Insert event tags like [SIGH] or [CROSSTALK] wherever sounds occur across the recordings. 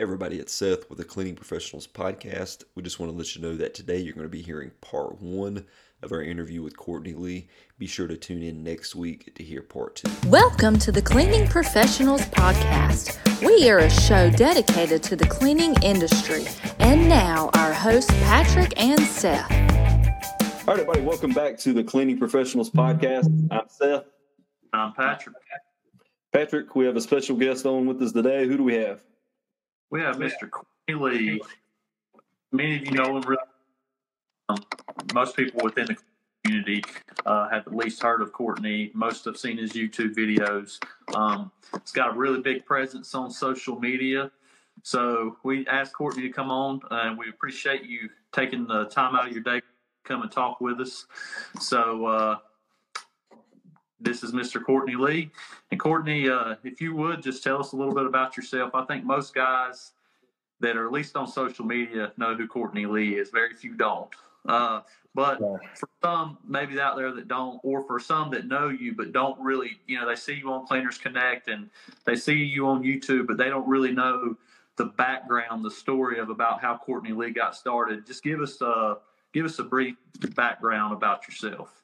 everybody, it's Seth with the Cleaning Professionals Podcast. We just want to let you know that today you're going to be hearing part one of our interview with Courtney Lee. Be sure to tune in next week to hear part two. Welcome to the Cleaning Professionals Podcast. We are a show dedicated to the cleaning industry. And now, our hosts, Patrick and Seth. All right, everybody, welcome back to the Cleaning Professionals Podcast. I'm Seth. I'm Patrick. Patrick, we have a special guest on with us today. Who do we have? We have Mr. Courtney Lee. Many of you know him. Really. Um, most people within the community uh, have at least heard of Courtney. Most have seen his YouTube videos. Um, he's got a really big presence on social media. So we asked Courtney to come on, and we appreciate you taking the time out of your day to come and talk with us. So uh, this is Mr. Courtney Lee. And Courtney, uh, if you would just tell us a little bit about yourself. I think most guys that are at least on social media know who Courtney Lee is. Very few don't. Uh, but for some, maybe out there that don't, or for some that know you but don't really, you know, they see you on Cleaners Connect and they see you on YouTube, but they don't really know the background, the story of about how Courtney Lee got started. Just give us a give us a brief background about yourself.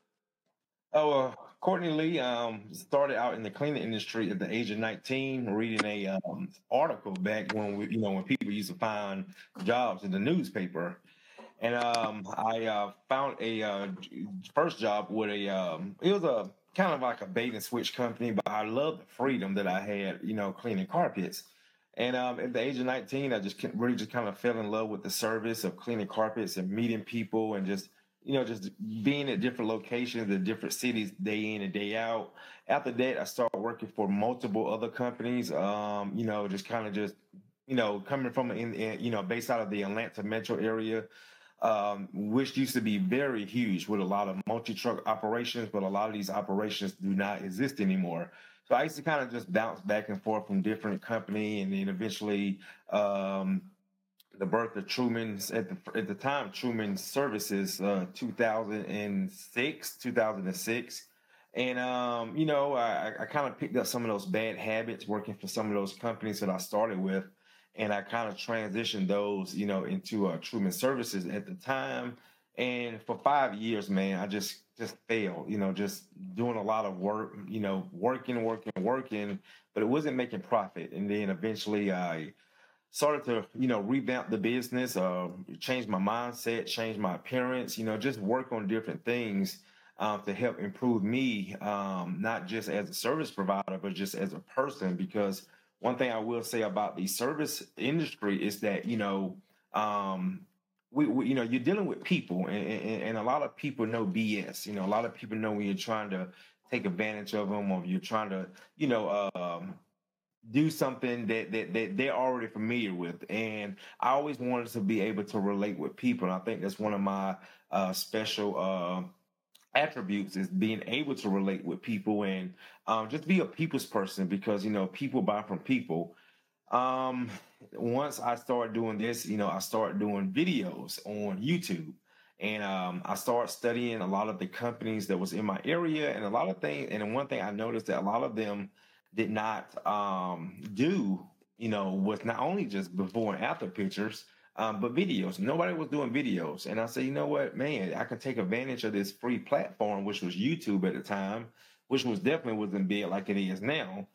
Oh, uh, Courtney Lee um, started out in the cleaning industry at the age of 19, reading a um, article back when we, you know when people used to find jobs in the newspaper, and um, I uh, found a uh, first job with a um, it was a kind of like a bait and switch company, but I loved the freedom that I had, you know, cleaning carpets. And um, at the age of 19, I just really just kind of fell in love with the service of cleaning carpets and meeting people and just you know, just being at different locations in different cities day in and day out. After that, I started working for multiple other companies. Um, you know, just kind of just, you know, coming from in, in, you know, based out of the Atlanta metro area, um, which used to be very huge with a lot of multi-truck operations, but a lot of these operations do not exist anymore. So I used to kind of just bounce back and forth from different company, and then eventually. Um, the birth of Truman's at the at the time Truman Services, uh, 2006, 2006, and um, you know I, I kind of picked up some of those bad habits working for some of those companies that I started with, and I kind of transitioned those you know into uh, Truman Services at the time, and for five years, man, I just just failed, you know, just doing a lot of work, you know, working, working, working, but it wasn't making profit, and then eventually I started to you know revamp the business uh change my mindset change my appearance you know just work on different things um, to help improve me um, not just as a service provider but just as a person. Because one thing i will say about the service industry is that you know um, we, we, you know you're dealing with people and, and, and, a lot of people know bs you know a lot of people know when you're trying to take advantage of them or you're trying to you know um, do something that, that that they're already familiar with. And i always wanted to be able to relate with people. And i think that's one of my uh, special uh, attributes is being able to relate with people and um, just be a people's person because you know people buy from people. Um, once i started doing this you know i started doing videos on youtube. And um, i started studying a lot of the companies that was in my area and a lot of things and one thing i noticed that a lot of them did not um, do, you know, was not only just before and after pictures, um, but videos. Nobody was doing videos. And I said, you know what, man, I can take advantage of this free platform, which was YouTube at the time, which was definitely wasn't big like it is now.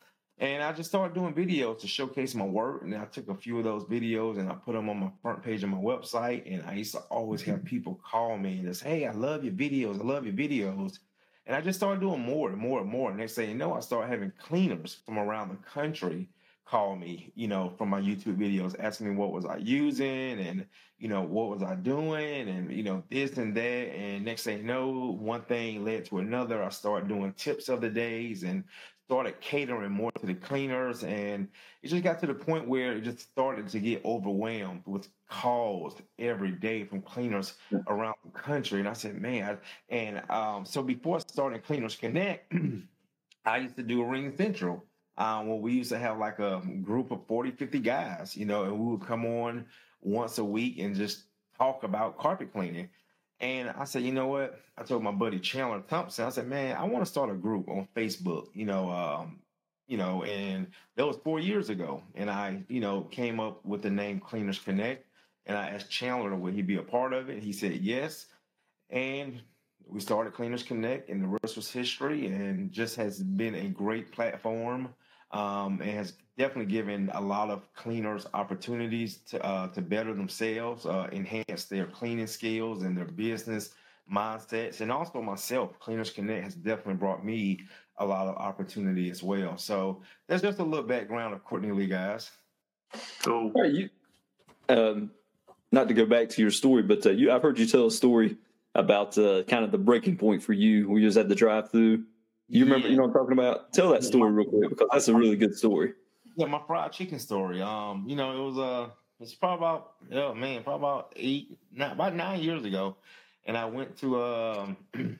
And I just started doing videos to showcase my work. And I took a few of those videos and I put them on my front page of my website. And I used to always have people call me and just, hey, I love your videos. I love your videos. And I just started doing more and more and more. And next thing you know, I started having cleaners from around the country call me, you know, from my YouTube videos, asking me what was I using and, you know, what was I doing and, you know, this and that. And next thing you know, one thing led to another. I started doing tips of the days and started catering more to the cleaners. And it just got to the point where it just started to get overwhelmed with calls every day from cleaners around the country. And I said, man, and um, so before starting Cleaners Connect, [CLEARS THROAT] I used to do a RingCentral. Um, when we used to have like a group of 40, 50 guys, you know, and we would come on once a week and just talk about carpet cleaning. And I said, you know what? I told my buddy Chandler Thompson, I said, man, I want to start a group on Facebook, you know, um, you know, and that was four years ago. And I, you know, came up with the name Cleaners Connect. And I asked Chandler, would he be a part of it? He said yes. And we started Cleaners Connect, and the rest was history, and just has been a great platform. Um, and has definitely given a lot of cleaners opportunities to uh, to better themselves, uh, enhance their cleaning skills and their business mindsets, and also myself. Cleaners Connect has definitely brought me a lot of opportunity as well. So that's just a little background of Courtney Lee, guys. Cool. All right, you, um, not to go back to your story, but uh, you, I've heard you tell a story about uh, kind of the breaking point for you. We just had the drive through. You remember, Yeah. you know what I'm talking about? Tell that story real quick because that's a really good story. Yeah, my fried chicken story. Um, you know, it was uh it's probably about oh man, probably about eight, not about nine years ago. And I went to um [CLEARS THROAT]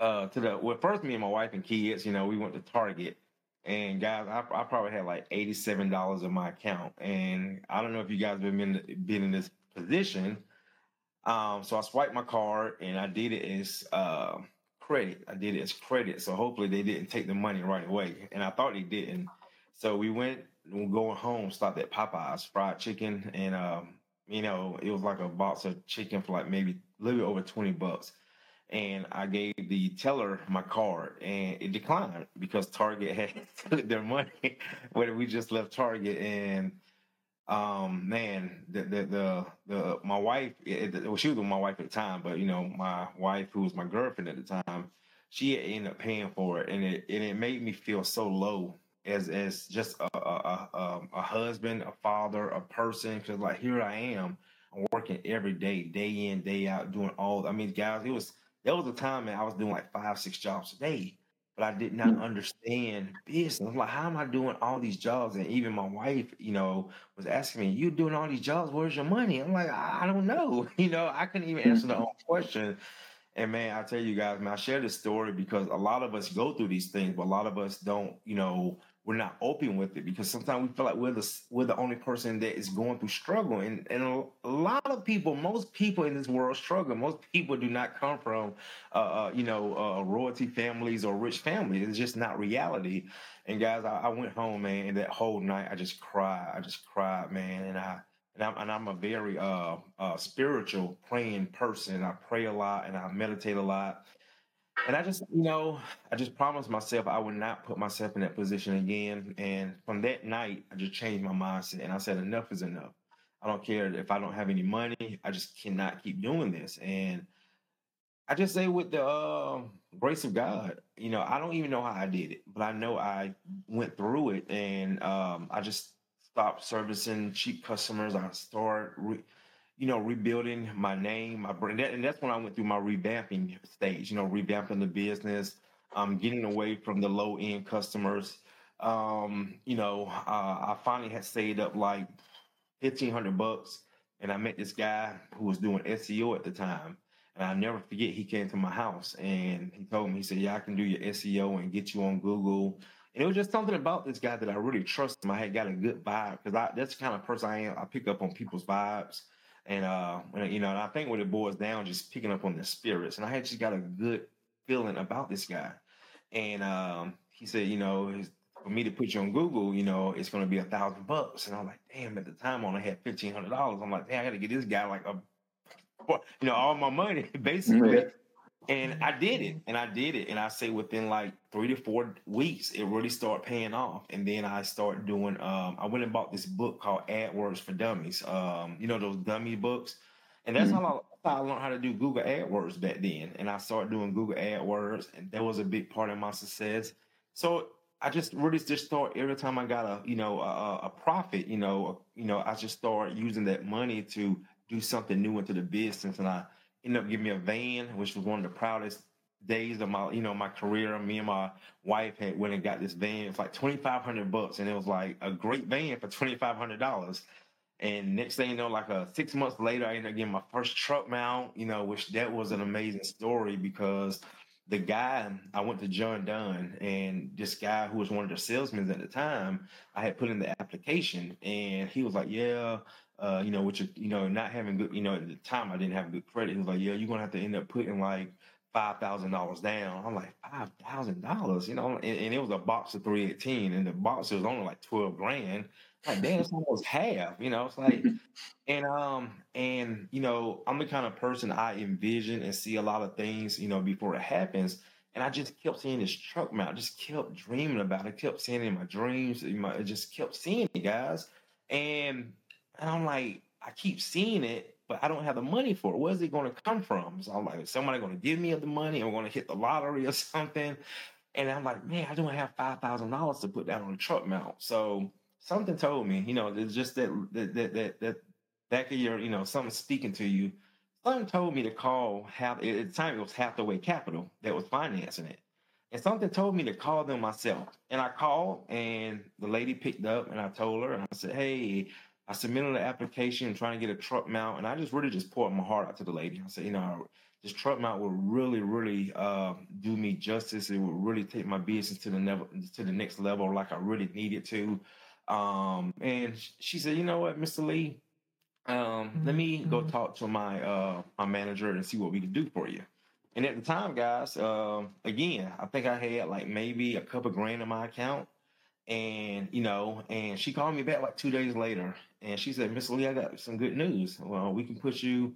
uh to the well first me and my wife and kids, you know, we went to Target. And guys, I, I probably had like eighty-seven dollars in my account. And I don't know if you guys have been been in this position. Um, so I swiped my card and I did it as uh credit. I did it as credit. So hopefully they didn't take the money right away. And I thought they didn't. So we went going home, stopped at Popeyes, fried chicken, and um, you know, it was like a box of chicken for like maybe a little bit over 20 bucks. And I gave the teller my card and it declined because Target [LAUGHS] had took their money when we just left Target. And um man, the the the, the my wife, it, well, she was with my wife at the time, but you know, my wife who was my girlfriend at the time, she ended up paying for it, and it and it made me feel so low as as just a a, a, a- a husband, a father, a person. Because like here I am, I'm working every day, day in, day out, doing all. I mean, guys, it was there was a time man I was doing like five, six jobs a day, but I did not mm. understand business. I'm like, how am I doing all these jobs? And even my wife, you know, was asking me, "You doing all these jobs? Where's your money?" I'm like, I I don't know. [LAUGHS] You know, I couldn't even answer the mm-hmm. own question. And man, I tell you guys, man, I share this story because a lot of us go through these things, but a lot of us don't, you know, we're not open with it because sometimes we feel like we're the we're the only person that is going through struggle. And and a, lot of people, most people in this world struggle. Most people do not come from, uh, uh you know, uh, royalty families or rich families. It's just not reality. And guys, I, I went home, man, and that whole night I just cried. I just cried, man, and I. And I'm, and I'm a very uh, uh, spiritual, praying person. I pray a lot and I meditate a lot. And I just, you know, I just promised myself I would not put myself in that position again. And from that night, I just changed my mindset and I said, enough is enough. I don't care if I don't have any money. I just cannot keep doing this. And I just say with the uh, grace of God, you know, I don't even know how I did it, but I know I went through it and um, I just stopped servicing cheap customers. I started, re- you know, rebuilding my name, my brand. And that's when I went through my revamping stage, you know, revamping the business, um, getting away from the low end customers. Um, you know, uh, I finally had saved up like 1500 bucks and I met this guy who was doing SEO at the time. And I never forget, he came to my house and he told me, he said, Yeah, I can do your SEO and get you on Google. And it was just something about this guy that I really trust him. I had got a good vibe because that's the kind of person I am. I pick up on people's vibes. And uh when, you know, and I think when it boils down, just picking up on their spirits. And I had just got a good feeling about this guy. And um he said, you know, his, for me to put you on Google, you know, it's gonna be a thousand bucks. And I'm like, damn, at the time I only had fifteen hundred dollars. I'm like, damn, I gotta get this guy like a [LAUGHS] you know, all my money [LAUGHS] basically. And I did it, and I did it, and I say within like three to four weeks, it really started paying off. And then I started doing. Um, I went and bought this book called AdWords for Dummies. Um, you know those dummy books, and that's how, I, how I learned how to do Google AdWords back then. And I started doing Google AdWords, and that was a big part of my success. So I just really just start every time I got a you know a, a profit, you know, you know, I just start using that money to do something new into the business, and I ended up giving me a van, which was one of the proudest days of my you know my career. Me and my wife had went and got this van. It's like twenty five hundred bucks, and it was like a great van for twenty five hundred dollars. And next thing you know, like uh, six months later, I ended up getting my first truck mount. You know, which that was an amazing story because the guy I went to Jon-Don, and this guy who was one of the salesmen at the time, I had put in the application, and he was like, "Yeah, uh, you know, which you know, not having good, you know, at the time I didn't have good credit. He was like, "Yeah, you're gonna have to end up putting like five thousand dollars down. I'm like five thousand dollars, you know, and, and, it was a Boxxer three eighteen, and the box was only like twelve grand. Like, damn, it's almost half, you know. It's like, [LAUGHS] and um, and you know, I'm the kind of person I envision and see a lot of things, you know, before it happens. And I just kept seeing this truck mount, just kept dreaming about it, kept seeing it in my dreams, in my, I just kept seeing it, guys. And and I'm like, I keep seeing it, but I don't have the money for it. Where's it going to come from? So I'm like, is somebody going to give me the money? I'm going to hit the lottery or [LAUGHS] something. And I'm like, man, I don't have five thousand dollars to put down on a truck mount. So something told me, you know, it's just that that that that, that back of your, you know, something speaking to you. Something told me to call half at the time it was Hathaway Capital that was financing it. And something told me to call them myself. And I called and the lady picked up and I told her, and I said, Hey, I submitted an application trying to get a truck mount, and I just really just poured my heart out to the lady. I said, you know, this truck mount will really, really uh, do me justice. It will really take my business to the level, to the next level, like I really needed to. Um, and she said, you know what, Mr. Lee, um, let me go mm-hmm. talk to my uh, my manager and see what we can do for you. And at the time, guys, uh, again, I think I had like maybe a couple grand in my account and you know, and she called me back like two days later, and she said, "Miss Lee, I got some good news. Well, we can put you,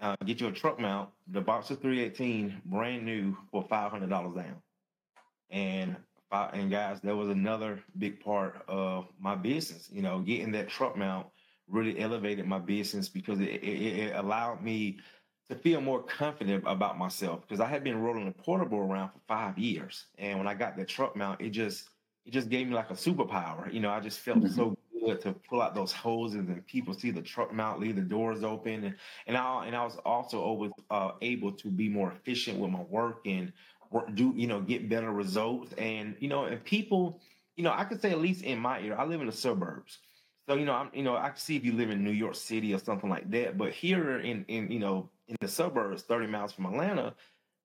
uh, get you a truck mount, the Boxxer 318, brand new for five hundred dollars down." And and guys, that was another big part of my business. You know, getting that truck mount really elevated my business because it, it, it allowed me to feel more confident about myself because I had been rolling a portable around for five years, and when I got that truck mount, it just it just gave me like a superpower. You know, I just felt mm-hmm. so good to pull out those hoses and people see the truck mount, leave the doors open, and and I and I was also always uh, able to be more efficient with my work and work, do you know get better results. And you know, and people, you know, I could say at least in my area, I live in the suburbs. So you know, I'm you know I can see if you live in New York City or something like that, but here in in you know in the suburbs, 30 miles from Atlanta,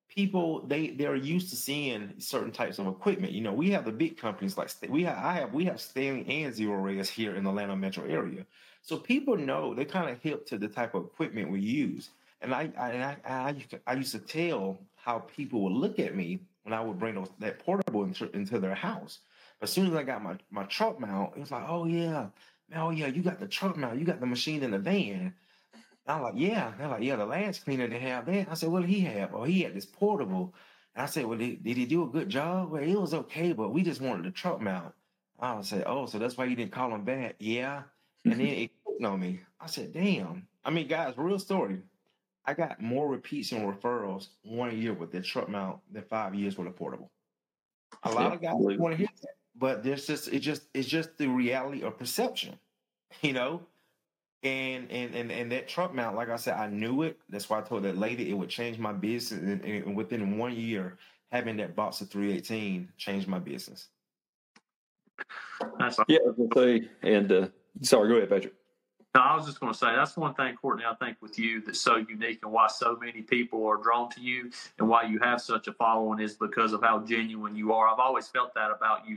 people they they're used to seeing certain types of equipment. You know, we have the big companies like we have I have we have Stanley and Zerorez here in the Atlanta metro area. So people know they're kind of hip to the type of equipment we use. And I I, I, I, used to, I used to tell how people would look at me when I would bring those, that portable into, into their house. But as soon as I got my, my truck mount, it was like, oh yeah, oh yeah, you got the truck mount, you got the machine in the van. I'm like, yeah. They're like, yeah, the last cleaner they have that. I said, well, he have? Oh, he had this portable. And I said, well, did, did he do a good job? Well, it was okay, but we just wanted the truck mount. I would say, oh, so that's why you didn't call him back? Yeah. And then it clicked on me. I said, damn. I mean, guys, real story. I got more repeats and referrals one year with the truck mount than five years with a portable. A lot yeah, of guys want to hear that, but there's just it just it's just the reality of perception, [LAUGHS] you know. And and and and that truck mount, like I said, I knew it. That's why I told that lady it would change my business. And, and within one year, having that Boxxer 318 changed my business. That's yeah, I was gonna say. And uh, sorry, go ahead, Patrick. No, I was just going to say that's one thing, Courtney. I think with you that's so unique and why so many people are drawn to you and why you have such a following is because of how genuine you are. I've always felt that about you.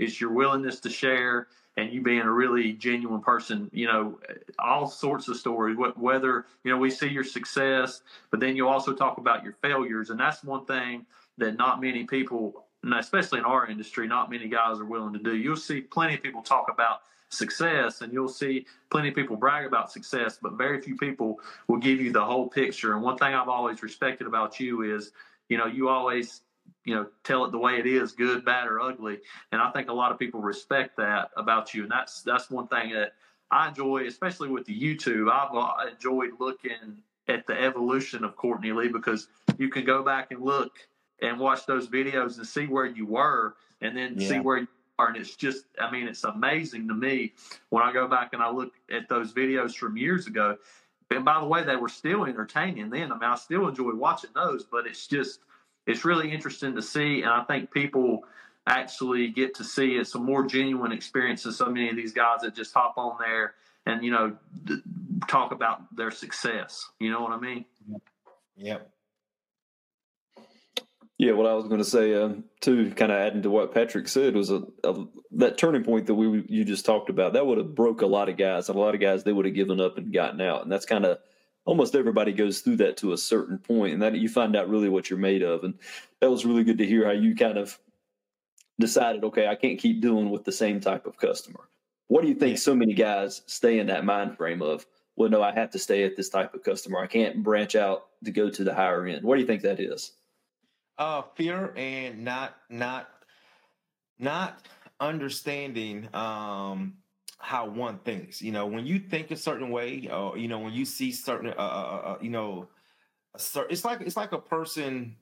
Is your willingness to share and you being a really genuine person, you know, all sorts of stories, whether, you know, we see your success, but then you also talk about your failures. And that's one thing that not many people, especially in our industry, not many guys are willing to do. You'll see plenty of people talk about success and you'll see plenty of people brag about success, but very few people will give you the whole picture. And one thing I've always respected about you is, you know, you always you know tell it the way it is good bad or ugly. And i think a lot of people respect that about you. And that's that's one thing that i enjoy especially with the youtube. I've uh, enjoyed looking at the evolution of courtney lee because you can go back and look and watch those videos and see where you were and then yeah. see where you are. And it's just i mean it's amazing to me when i go back and i look at those videos from years ago. And by the way they were still entertaining then. I mean i still enjoy watching those but it's just it's really interesting to see, and I think people actually get to see it's a more genuine experience than so many of these guys that just hop on there and you know talk about their success. You know what I mean? Yep. Yeah, what I was going to say uh, too, kind of adding to what Patrick said, was a, a, that turning point that we you just talked about. That would have broke a lot of guys. and A lot of guys they would have given up and gotten out, and that's kind of almost everybody goes through that to a certain point, and that you find out really what you're made of. And that was really good to hear how you kind of decided, okay, I can't keep dealing with the same type of customer. What do you think so many guys stay in that mind frame of, well, no, I have to stay at this type of customer. I can't branch out to go to the higher end. What do you think that is? Uh, fear and not not not understanding um how one thinks. You know, when you think a certain way, or you know, when you see certain, uh, uh, uh, uh you know, a certain, it's like it's like a person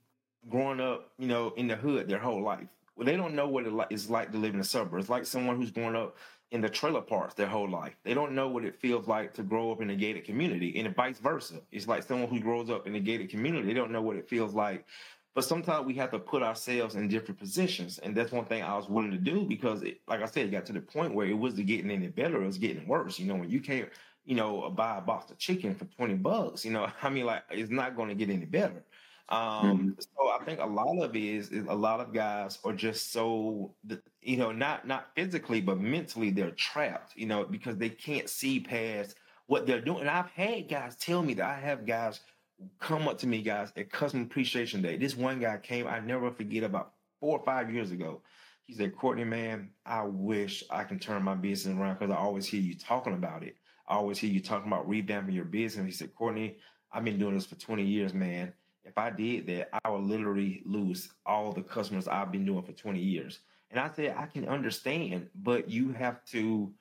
growing up, you know, in the hood their whole life. Well, they don't know what it is like to live in the suburbs. Like someone who's grown up in the trailer parks their whole life. They don't know what it feels like to grow up in a gated community, and vice versa. It's like someone who grows up in a gated community. They don't know what it feels like but sometimes we have to put ourselves in different positions. And that's one thing I was willing to do because, it, like I said, it got to the point where it wasn't getting any better. It was getting worse. You know, when you can't, you know, buy a box of chicken for 20 bucks, you know, [LAUGHS] I mean, like, it's not going to get any better. Um, mm-hmm. So I think a lot of it is, is a lot of guys are just so, you know, not not physically, but mentally, they're trapped, you know, because they can't see past what they're doing. And I've had guys tell me that I have guys come up to me, guys, at Customer Appreciation Day. This one guy came, I never forget, about four or five years ago. He said, Courtney, man, I wish I can turn my business around because I always hear you talking about it. I always hear you talking about revamping your business. He said, Courtney, I've been doing this for 20 years, man. If I did that, I would literally lose all the customers I've been doing for 20 years. And I said, I can understand, but you have to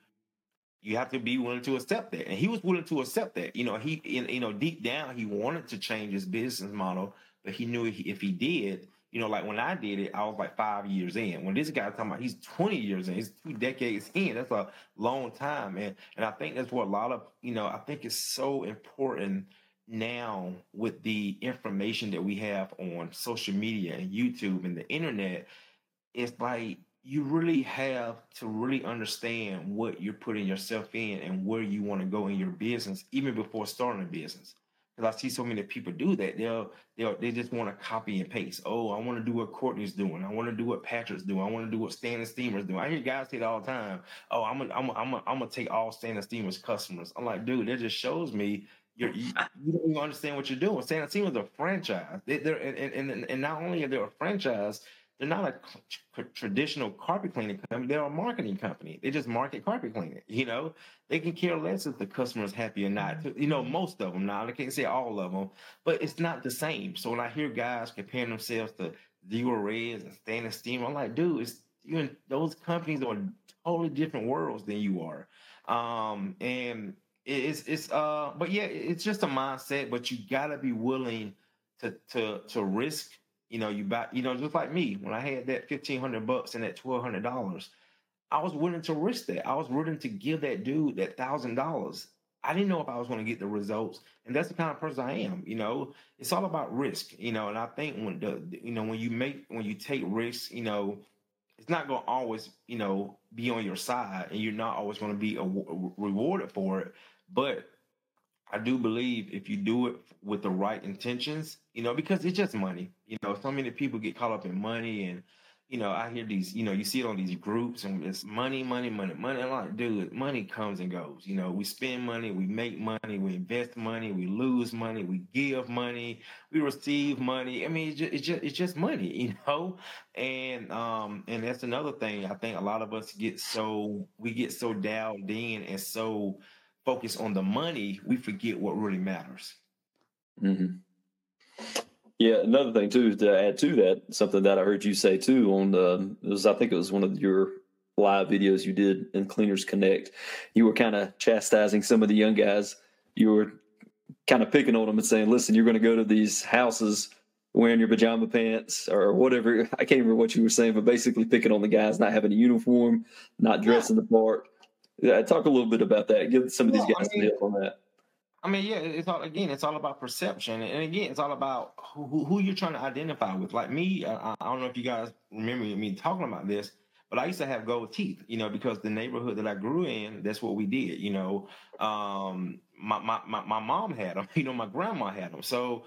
you have to be willing to accept that. And he was willing to accept that. You know, he, you know, deep down, he wanted to change his business model, but he knew if he did, you know, like when I did it, I was like five years in. When this guy's talking about he's 20 years in, he's two decades in. That's a long time, man. And I think that's what a lot of, you know, I think it's so important now with the information that we have on social media and YouTube and the internet. It's like you really have to really understand what you're putting yourself in and where you want to go in your business, even before starting a business. Because I see so many people do that. They'll they'll they just want to copy and paste. Oh, I want to do what Courtney's doing. I want to do what Patrick's doing. I want to do what Stanley Steamer's doing. I hear guys say it all the time. Oh, I'm gonna I'm gonna, I'm gonna, I'm gonna take all Stanley Steamer's customers. I'm like, dude, that just shows me you're, you, don't even understand what you're doing. And Steamer's a franchise. They, are and, and, and not only are they a franchise, they're not a traditional carpet cleaning company. They're a marketing company. They just market carpet cleaning. You know, they can care less if the customer is happy or not. Mm-hmm. You know, most of them now. I can't say all of them, but it's not the same. So when I hear guys comparing themselves to Zerorez and Stan Steam, I'm like, dude, it's you and those companies are totally different worlds than you are. Um, and it's it's uh, but yeah, it's just a mindset. But you gotta be willing to to to risk you know, you buy, you know, just like me, when I had that fifteen hundred bucks and that twelve hundred dollars, I was willing to risk that. I was willing to give that dude that thousand dollars. I didn't know if I was going to get the results, and that's the kind of person I am. You know, it's all about risk. You know, and I think when the, you know, when you make, when you take risks, you know, it's not going to always, you know, be on your side, and you're not always going to be a, a, rewarded for it. But I do believe if you do it with the right intentions, you know, because it's just money. You know, so many people get caught up in money and you know, I hear these, you know, you see it on these groups and it's money, money, money, money. I'm like, dude, money comes and goes. You know, we spend money, we make money, we invest money, we lose money, we give money, we receive money. I mean, it's just, it's just, it's just money, [LAUGHS] you know? And, um, and that's another thing. I think a lot of us get so, we get so dialed in and so, focus on the money, we forget what really matters. Mm-hmm. Yeah, another thing too to add to that, something that I heard you say too on the was I think it was one of your live videos you did in Cleaners Connect. You were kind of chastising some of the young guys. You were kind of picking on them and saying, "Listen, you're going to go to these houses wearing your pajama pants or whatever." I can't remember what you were saying, but basically picking on the guys not having a uniform, not dressing yeah. the part. Yeah, talk a little bit about that. Give some of these guys I mean, help on that. I mean, yeah, it's all again, it's all about perception, and again, it's all about who, who you're trying to identify with. Like me, I, I, don't know if you guys remember me talking about this, but I used to have gold teeth, you know, because the neighborhood that I grew in, that's what we did. You know, um, my, my my my mom had them, [LAUGHS] you know, my grandma had them, so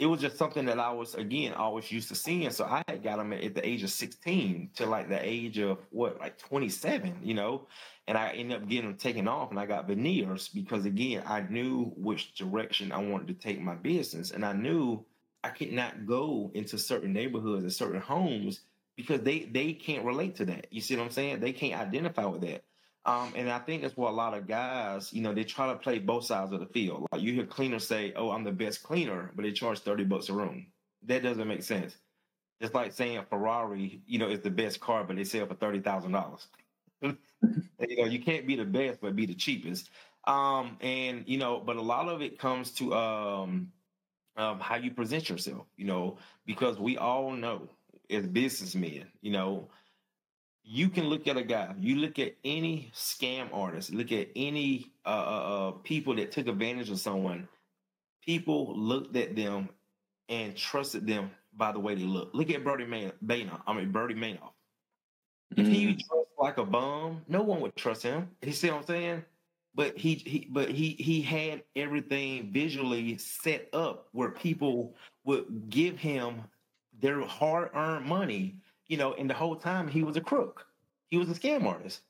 it was just something that I was again always used to seeing. So I had got them at the age of 16 to like the age of what, like 27, you know, and I ended up getting them taken off, and I got veneers because again I knew which direction I wanted to take my business, and I knew I could not go into certain neighborhoods and certain homes because they they can't relate to that. You see what I'm saying? They can't identify with that. Um, and I think that's what a lot of guys, you know, they try to play both sides of the field. Like you hear cleaners say, "Oh, I'm the best cleaner," but they charge thirty bucks a room. That doesn't make sense. It's like saying Ferrari, you know, is the best car, but they sell for thirty thousand dollars. [LAUGHS] you know, you can't be the best, but be the cheapest. Um, and you know, but a lot of it comes to um, um, how you present yourself. You know, because we all know as businessmen, you know, you can look at a guy, you look at any scam artist, look at any uh, uh, uh, people that took advantage of someone. People looked at them and trusted them by the way they look. Look at Bernie Man- Madoff. I mean, Bernie Madoff. If he mm-hmm. dressed like a bum, no one would trust him. You see what I'm saying? But he, he but he he had everything visually set up where people would give him their hard-earned money you know, and the whole time he was a crook. He was a scam artist.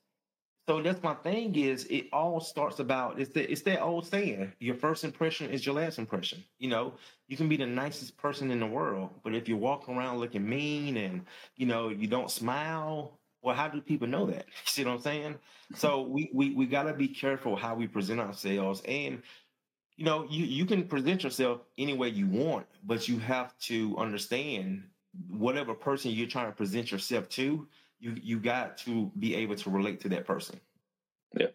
So that's my thing is it all starts about it's the it's that old saying, your first impression is your last impression. You know, you can be the nicest person in the world, but if you walk around looking mean and you know you don't smile, well, how do people know that? [LAUGHS] You see what I'm saying? So [LAUGHS] we we we gotta be careful how we present ourselves and you know, you, you can present yourself any way you want, but you have to understand whatever person you're trying to present yourself to, you you got to be able to relate to that person. Yeah.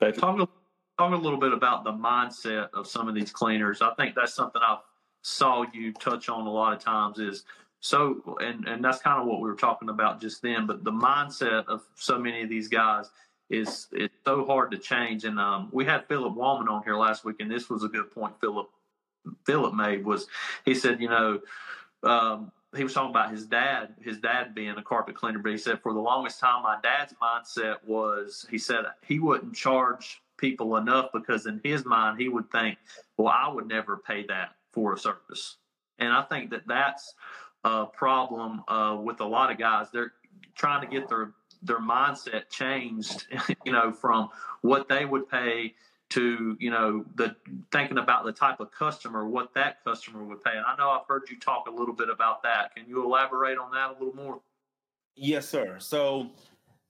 Talk, talk a little bit about the mindset of some of these cleaners. I think that's something I saw you touch on a lot of times is so and and that's kind of what we were talking about just then but the mindset of so many of these guys is it's so hard to change and um, we had philip wallman on here last week and this was a good point philip Philip made was he said, you know, um, he was talking about his dad, his dad being a carpet cleaner, but he said for the longest time, my dad's mindset was he said he wouldn't charge people enough because in his mind he would think, well, I would never pay that for a service, and I think that that's a problem uh, with a lot of guys. They're trying to get their their mindset changed, [LAUGHS] you know, from what they would pay to you know the thinking about the type of customer what that customer would pay. And i know i've heard you talk a little bit about that. Can you elaborate on that a little more? Yes sir. So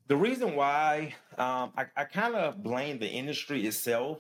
the reason why um, i, I kind of blame the industry itself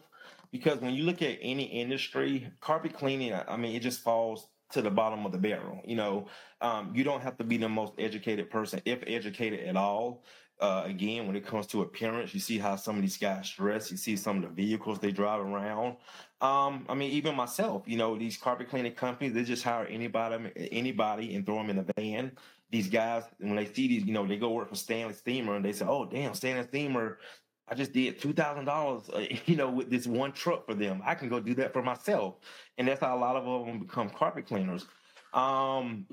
because when you look at any industry carpet cleaning i mean it just falls to the bottom of the barrel you know? Um, you don't have to be the most educated person if educated at all uh, again, when it comes to appearance, you see how some of these guys dress. You see some of the vehicles they drive around. Um, I mean, even myself, you know, these carpet cleaning companies, they just hire anybody, anybody, and throw them in a van. These guys, when they see these, you know, they go work for Stanley Steamer, and they say, "Oh, damn, Stanley Steamer." I just did two thousand uh, dollars, [LAUGHS] you know, with this one truck for them. I can go do that for myself, and that's how a lot of them become carpet cleaners. Um,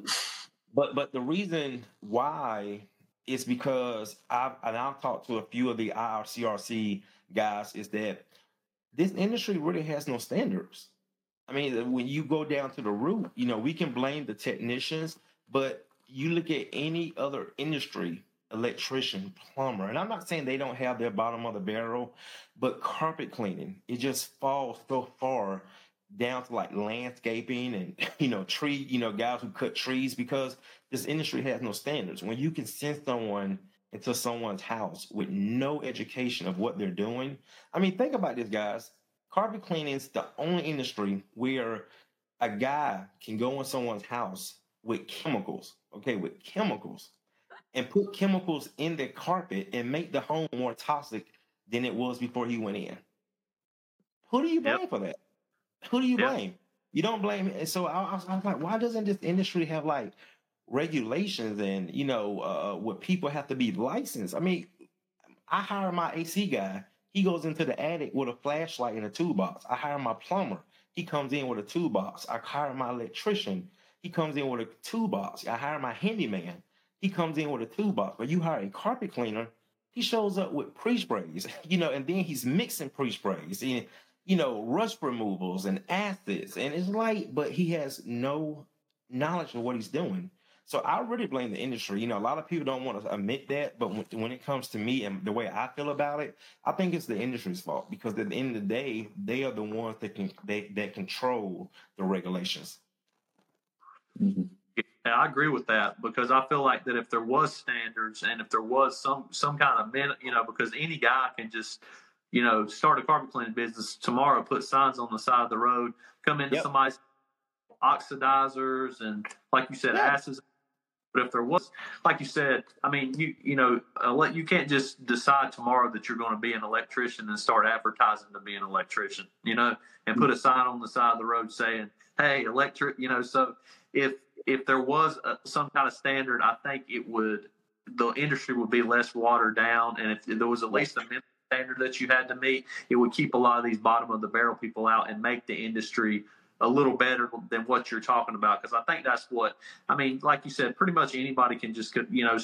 but but the reason why is because I've and I've talked to a few of the IICRC guys is that this industry really has no standards. I mean, when you go down to the root, you know, we can blame the technicians, but you look at any other industry, electrician, plumber, and I'm not saying they don't have their bottom of the barrel, but carpet cleaning, it just falls so far down to like landscaping and [LAUGHS] you know tree you know guys who cut trees because this industry has no standards. When you can send someone into someone's house with no education of what they're doing i mean think about this guys. Carpet cleaning is the only industry where a guy can go in someone's house with chemicals okay with chemicals and put chemicals in the carpet and make the home more toxic than it was before he went in. Who do you blame yep. for that who do you yeah. blame? You don't blame. And so I, I, was, I, was, like, why doesn't this industry have like regulations and you know uh, what people have to be licensed? I mean, I hire my AC guy. He goes into the attic with a flashlight and a toolbox. I hire my plumber. He comes in with a toolbox. I hire my electrician. He comes in with a toolbox. I hire my handyman. He comes in with a toolbox. But you hire a carpet cleaner. He shows up with pre sprays, [LAUGHS] you know, and then he's mixing pre sprays. And you know, rust removals and acids. And it's like, but he has no knowledge of what he's doing. So I really blame the industry. You know, a lot of people don't want to admit that, but when, when, it comes to me and the way I feel about it, I think it's the industry's fault because at the end of the day, they are the ones that can they that control the regulations. Mm-hmm. Yeah, I agree with that because I feel like that if there was standards and if there was some some kind of minute, you know, because any guy can just you know, start a carpet cleaning business tomorrow, put signs on the side of the road, come into yep. somebody's oxidizers and like you said, yeah. acids. But if there was, like you said, I mean, you you know, uh, you can't just decide tomorrow that you're going to be an electrician and start advertising to be an electrician, you know, and put a sign on the side of the road saying, "Hey, electric," you know. So if if there was a, some kind of standard, I think it would the industry would be less watered down, and if there was at least a minimum standard that you had to meet, it would keep a lot of these bottom of the barrel people out and make the industry a little better than what you're talking about. Because I think that's what I mean. Like you said, pretty much anybody can just you know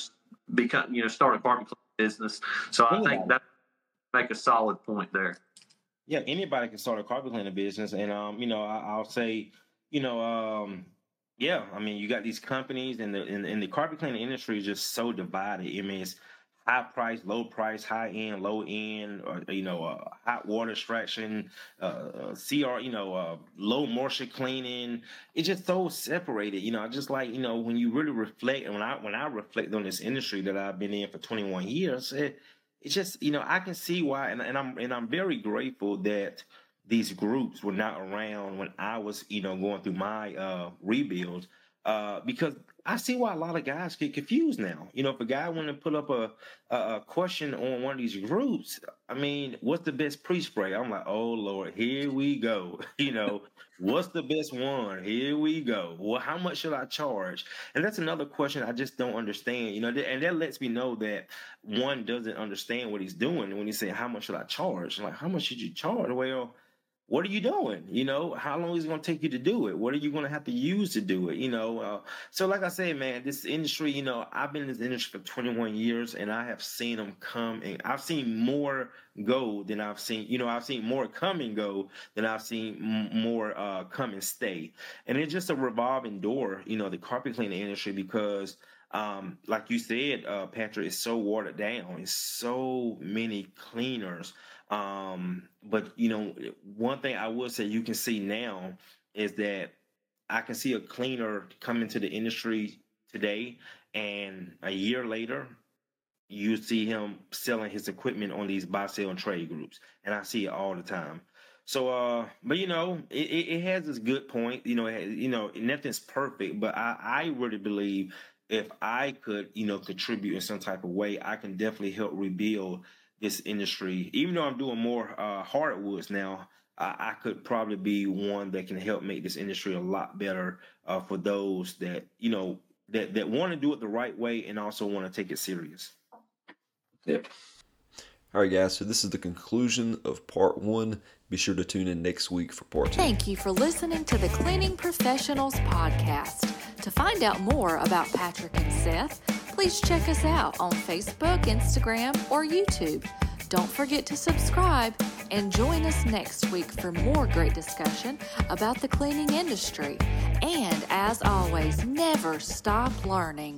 become you know start a barbecue business. So I think that make a solid point there. Yeah, anybody can start a carpet cleaning business, and um, you know, I, will say, you know, um, yeah, I mean, you got these companies, and the and, the carpet cleaning industry is just so divided. I mean, it's high price, low price, high end, low end, or you know, uh, hot water extraction, uh, uh CR, you know, uh, low moisture cleaning. It's just so separated. You know, I just like you know when you really reflect, and when I when I reflect on this industry that I've been in for 21 years, it, it's just you know I can see why, and, and I'm and I'm very grateful that these groups were not around when I was you know going through my uh, rebuild uh, because I see why a lot of guys get confused now. You know, if a guy want to put up a, a, a question on one of these groups, I mean, what's the best pre-spray? I'm like, oh Lord, here we go. [LAUGHS] you know, what's the best one? Here we go. Well, how much should I charge? And that's another question I just don't understand. You know, and that lets me know that one doesn't understand what he's doing when he say, how much should I charge? I'm like, how much should you charge? Well what are you doing? You know, how long is it going to take you to do it? What are you going to have to use to do it? You know, uh, so like I say, man, this industry, you know, I've been in this industry for 21 years and I have seen them come and I've seen more go than I've seen, you know, I've seen more come and go than I've seen m- more uh, come and stay. And it's just a revolving door, you know, the carpet cleaning industry because um, like you said, uh, Patrick, it's so watered down. It's so many cleaners. Um, but you know, one thing I will say you can see now is that I can see a cleaner come into the industry today, and a year later, you see him selling his equipment on these buy sell and trade groups, and I see it all the time. So, uh, but you know, it, it, has this good point. You know, has, you know, nothing's perfect, but I, I really believe if I could, you know, contribute in some type of way, I can definitely help rebuild this industry. Even though I'm doing more uh, hardwoods now, I, I, could probably be one that can help make this industry a lot better uh, for those that you know that that want to do it the right way and also want to take it serious. Yep. All right, guys. So this is the conclusion of part one. Be sure to tune in next week for part two. Thank you for listening to the Cleaning Professionals podcast. To find out more about Patrick and Seth please check us out on Facebook, Instagram, or YouTube. Don't forget to subscribe and join us next week for more great discussion about the cleaning industry. And as always, never stop learning.